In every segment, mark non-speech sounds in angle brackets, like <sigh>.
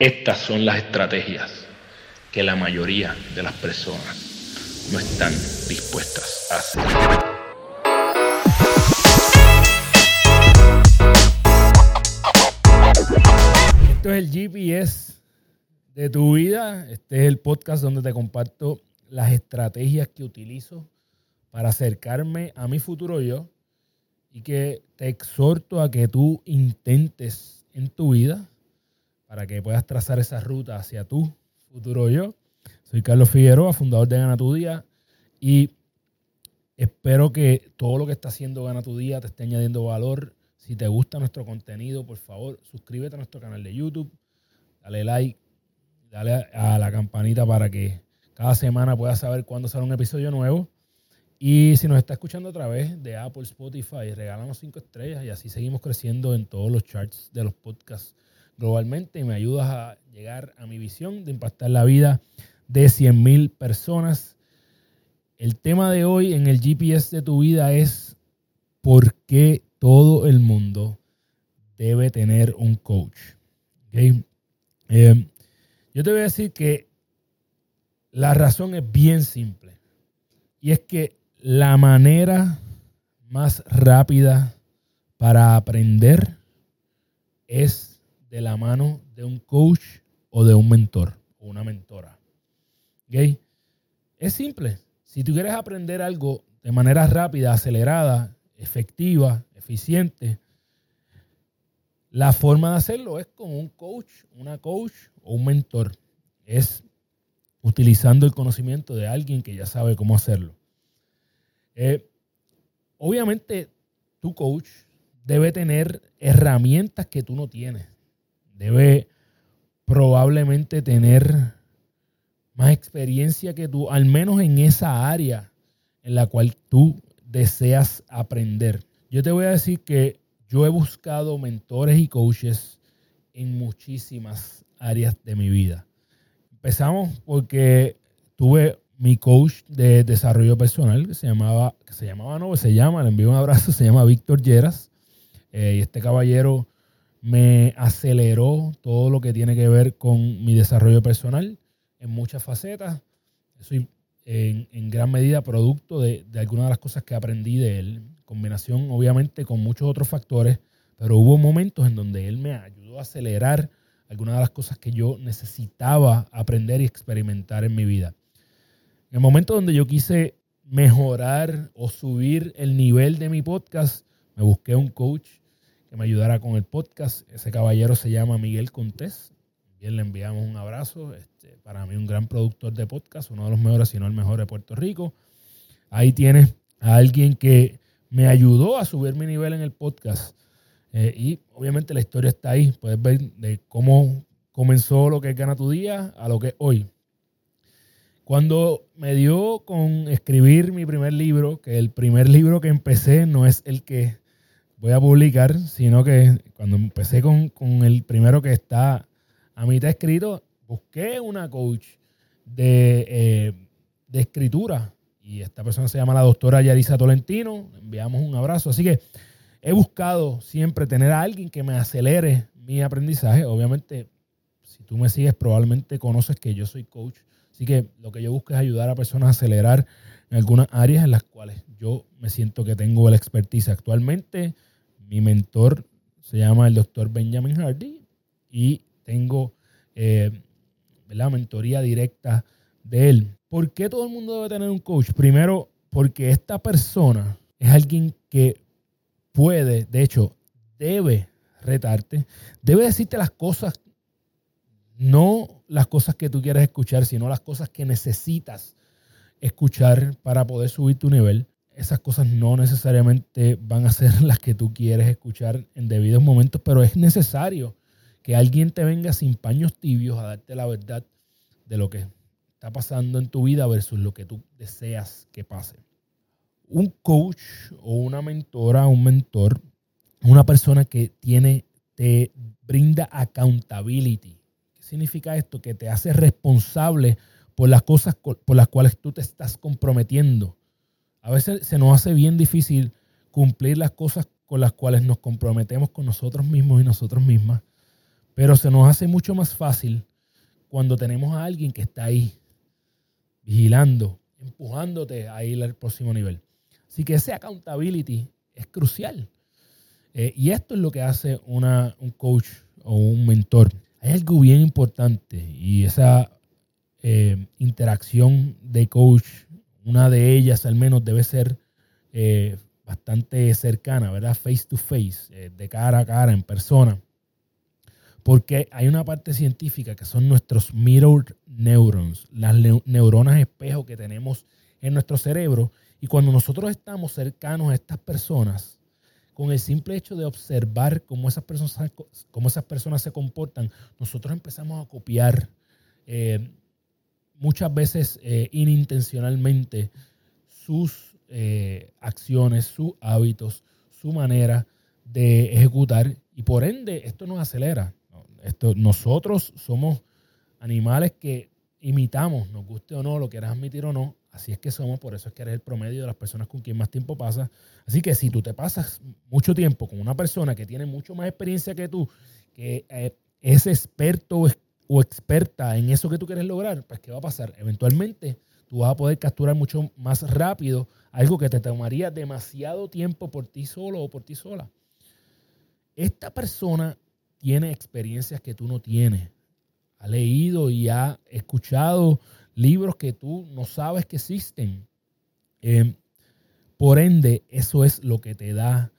Estas son las estrategias que la mayoría de las personas no están dispuestas a hacer. Esto es el GPS de tu vida. Este es el podcast donde te comparto las estrategias que utilizo para acercarme a mi futuro yo y que te exhorto a que tú intentes en tu vida para que puedas trazar esa ruta hacia tu futuro yo. Soy Carlos Figueroa, fundador de Gana Tu Día y espero que todo lo que está haciendo Gana Tu Día te esté añadiendo valor. Si te gusta nuestro contenido, por favor, suscríbete a nuestro canal de YouTube, dale like, dale a la campanita para que cada semana puedas saber cuándo sale un episodio nuevo. Y si nos está escuchando a través de Apple, Spotify, regálanos cinco estrellas y así seguimos creciendo en todos los charts de los podcasts globalmente y me ayudas a llegar a mi visión de impactar la vida de 100.000 personas. El tema de hoy en el GPS de tu vida es por qué todo el mundo debe tener un coach. Eh, yo te voy a decir que la razón es bien simple y es que la manera más rápida para aprender es de la mano de un coach o de un mentor o una mentora. ¿Okay? Es simple. Si tú quieres aprender algo de manera rápida, acelerada, efectiva, eficiente, la forma de hacerlo es con un coach, una coach o un mentor. Es utilizando el conocimiento de alguien que ya sabe cómo hacerlo. Eh, obviamente, tu coach debe tener herramientas que tú no tienes. Debe probablemente tener más experiencia que tú, al menos en esa área en la cual tú deseas aprender. Yo te voy a decir que yo he buscado mentores y coaches en muchísimas áreas de mi vida. Empezamos porque tuve mi coach de desarrollo personal que se llamaba, que se llamaba, no, se llama, le envío un abrazo, se llama Víctor Lleras. Eh, y este caballero me aceleró todo lo que tiene que ver con mi desarrollo personal en muchas facetas. Soy en, gran medida producto de, de, algunas de las cosas que aprendí de él, combinación obviamente con muchos otros factores, pero hubo momentos en donde él me ayudó a acelerar algunas de las cosas que yo necesitaba aprender y experimentar en mi vida. En el momento donde yo quise mejorar o subir el nivel de mi podcast, me busqué un coach que me ayudara con el podcast. Ese caballero se llama Miguel Contés. Bien, le enviamos un abrazo. Este, para mí un gran productor de podcast, uno de los mejores, si no el mejor de Puerto Rico. Ahí tienes a alguien que me ayudó a subir mi nivel en el podcast. Eh, y obviamente la historia está ahí. Puedes ver de cómo comenzó lo que es Gana tu Día a lo que es hoy. Cuando me dio con escribir mi primer libro, que el primer libro que empecé no es el que voy a publicar, sino que cuando empecé con, el primero que está a mitad escrito, busqué una coach de, eh, de escritura. Y esta persona se llama la doctora Yarisa Tolentino, enviamos un abrazo, así que he buscado siempre tener a alguien que me acelere mi aprendizaje, obviamente si tú me sigues probablemente conoces que yo soy coach. Así que lo que yo busco es ayudar a personas a acelerar en algunas áreas en las cuales yo me siento que tengo la expertise. Actualmente, mi mentor se llama el doctor Benjamin Hardy y tengo eh, la mentoría directa de él. ¿Por qué todo el mundo debe tener un coach? Primero, porque esta persona es alguien que puede, de hecho, debe retarte, debe decirte las cosas no las cosas que tú quieres escuchar, sino las cosas que necesitas escuchar para poder subir tu nivel. Esas cosas no necesariamente van a ser <laughs> las que tú quieres escuchar en debidos momentos, pero es necesario que alguien te venga sin paños tibios a darte la verdad de lo que está pasando en tu vida versus lo que tú deseas que pase. Un coach o una mentora, un mentor, una persona que tiene, te brinda accountability, significa esto? Que te hace responsable por las cosas por las cuales tú te estás comprometiendo. A veces se nos hace bien difícil cumplir las cosas con las cuales nos comprometemos con nosotros mismos y nosotros mismas, Pero se nos hace mucho más fácil cuando tenemos a alguien que está ahí, vigilando, empujándote a ir al próximo nivel. Así que ese accountability es crucial. Eh, y esto es lo que hace una, un coach o un mentor. Hay algo bien importante y esa eh, interacción de coach, una de ellas al menos debe ser eh, bastante cercana, ¿verdad? Face to face, de cara a cara, en persona. Porque hay una parte científica que son nuestros mirror neurons, las neuronas espejo que tenemos en nuestro cerebro. Y cuando nosotros estamos cercanos a estas personas, con el simple hecho de observar cómo esas personas, cómo esas personas se comportan, nosotros empezamos a copiar eh, muchas veces eh, inintencionalmente sus eh, acciones, sus hábitos, su manera de ejecutar y por ende esto nos acelera. Esto, nosotros somos animales que imitamos, nos guste o no, lo quieras admitir o no. Así es que somos, por eso es que eres el promedio de las personas con quien más tiempo pasas. Así que si tú te pasas mucho tiempo con una persona que tiene mucho más experiencia que tú, que eh, es experto o experta en eso que tú quieres lograr, pues ¿qué va a pasar? Eventualmente tú vas a poder capturar mucho más rápido algo que te tomaría demasiado tiempo por ti solo o por ti sola. Esta persona tiene experiencias que tú no tienes. Ha leído y ha escuchado libros que tú no sabes que existen. Em, por ende, eso es lo que te da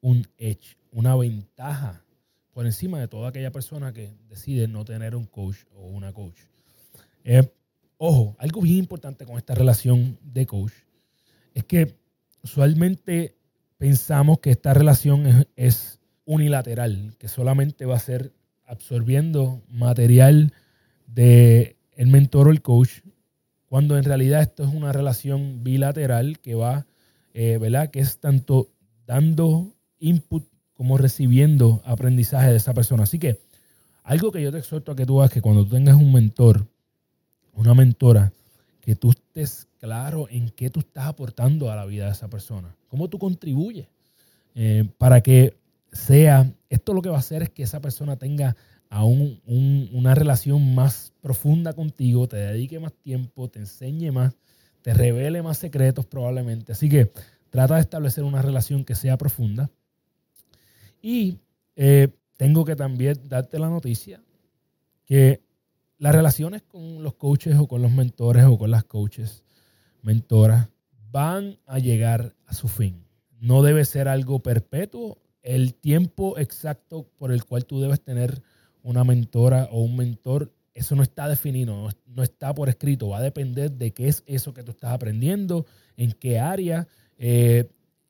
un edge, una ventaja por encima de toda aquella persona que decide no tener un coach o una coach. Em, ojo, algo bien importante con esta relación de coach es que usualmente pensamos que esta relación es unilateral, que solamente va a ser absorbiendo material de el mentor o el coach, cuando en realidad esto es una relación bilateral que va, eh, ¿verdad? Que es tanto dando input como recibiendo aprendizaje de esa persona. Así que algo que yo te exhorto a que tú hagas que cuando tú tengas un mentor, una mentora, que tú estés claro en qué tú estás aportando a la vida de esa persona, cómo tú contribuyes, eh, para que sea, esto lo que va a hacer es que esa persona tenga aún una relación más profunda contigo, te dedique más tiempo, te enseñe más, te revele más secretos probablemente. Así que trata de establecer una relación que sea profunda. Y eh, tengo que también darte la noticia que las relaciones con los coaches o con los mentores o con las coaches, mentoras, van a llegar a su fin. No debe ser algo perpetuo. El tiempo exacto por el cual tú debes tener una mentora o un mentor, eso no está definido, no, está por escrito, va a depender de qué es eso que tú estás aprendiendo, en qué área, eh,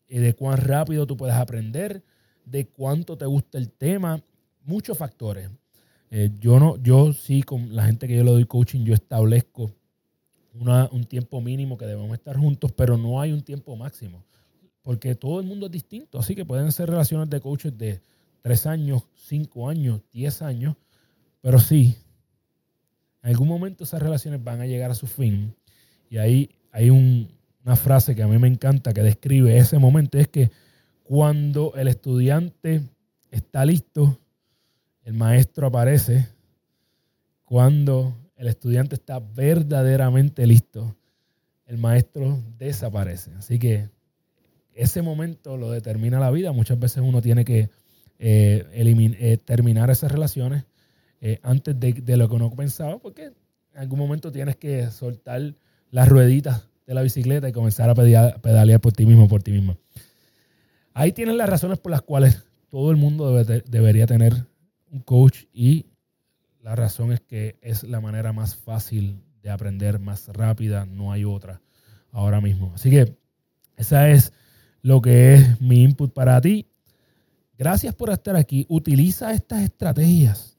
de cuán rápido tú puedes aprender, de cuánto te gusta el tema, muchos factores. Eh, yo no, yo sí, con la gente que yo le doy coaching, yo establezco un tiempo mínimo que debemos estar juntos, pero no hay un tiempo máximo porque todo el mundo es distinto. Así que pueden ser relaciones de coaches de tres años, cinco años, diez años, pero sí, en algún momento esas relaciones van a llegar a su fin. Y ahí hay una frase que a mí me encanta que describe ese momento, es que cuando el estudiante está listo, el maestro aparece. Cuando el estudiante está verdaderamente listo, el maestro desaparece. Así que ese momento lo determina la vida. Muchas veces uno tiene que eh, eh, terminar esas relaciones eh, antes de, lo que uno pensaba, porque en algún momento tienes que soltar las rueditas de la bicicleta y comenzar a pedalear, por ti mismo, por ti mismo. Ahí tienes las razones por las cuales todo el mundo debería tener un coach y la razón es que es la manera más fácil de aprender, más rápida, no hay otra ahora mismo. Así que esa es lo que es mi input para ti. Gracias por estar aquí. Utiliza estas estrategias.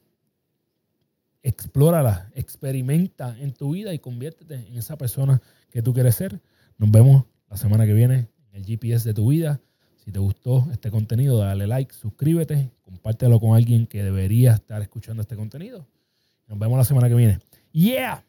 Explóralas, experimenta en tu vida y conviértete en esa persona que tú quieres ser. Nos vemos la semana que viene en el GPS de tu vida. Si te gustó este contenido, dale like, suscríbete, compártelo con alguien que debería estar escuchando este contenido. Nos vemos la semana que viene. ¡Yeah!